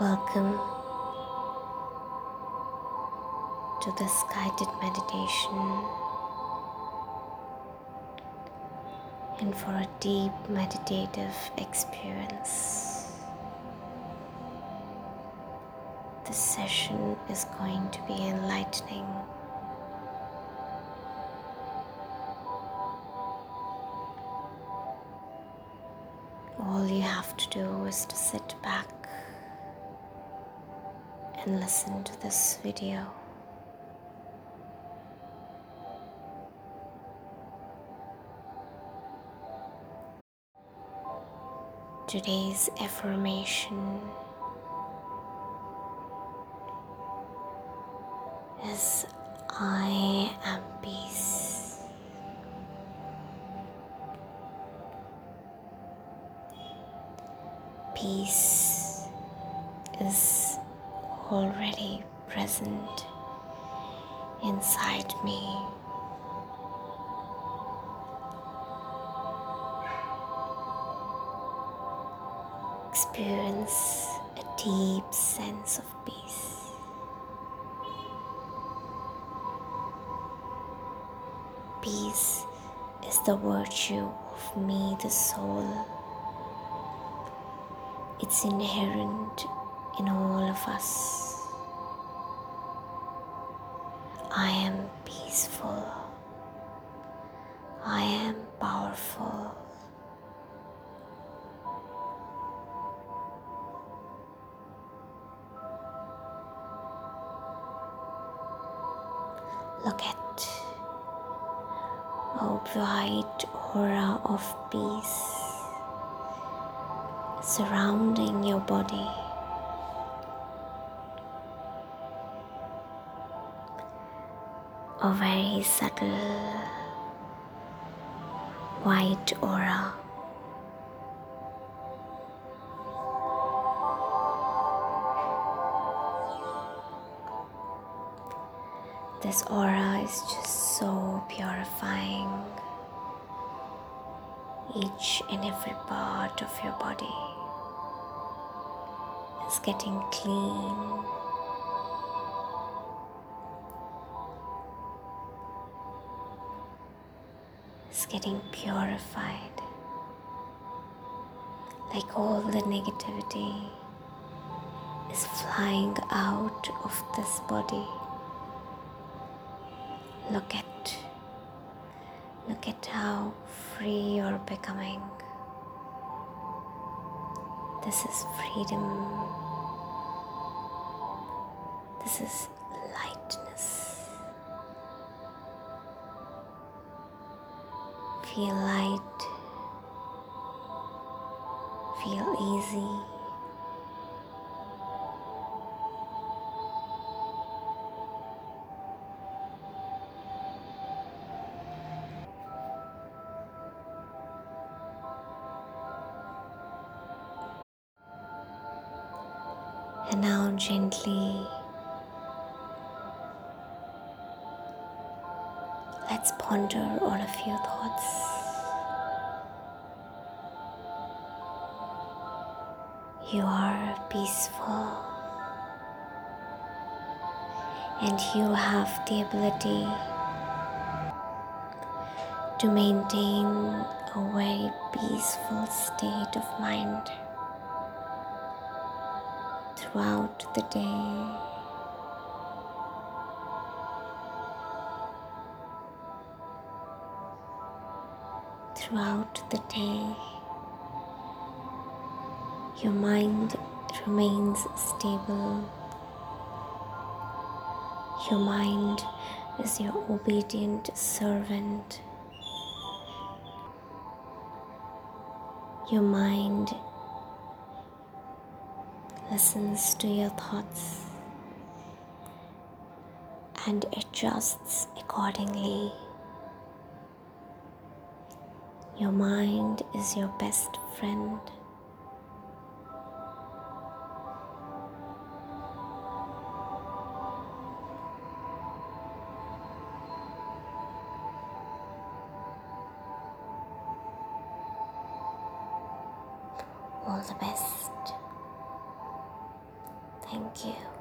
Welcome to this guided meditation and for a deep meditative experience. This session is going to be enlightening. All you have to do is to sit back and listen to this video. Today's affirmation is I am peace. Peace is already present inside me. Experience a deep sense of peace. Peace is the virtue of me, the soul. It's inherent in all of us. I am peaceful. I am powerful. Look at a bright aura of peace surrounding your body. A very subtle white aura. This aura is just so purifying each and every part of your body is getting clean. Is getting purified. Like all the negativity is flying out of this body. Look at look at how free you're becoming. This is freedom. This is lightness. Feel light. Feel easy. And now gently let's ponder on a few thoughts. You are peaceful and you have the ability to maintain a very peaceful state of mind throughout the day. Throughout the day, your mind remains stable. Your mind is your obedient servant. Your mind listens to your thoughts and adjusts accordingly. Your mind is your best friend. All the best. Thank you.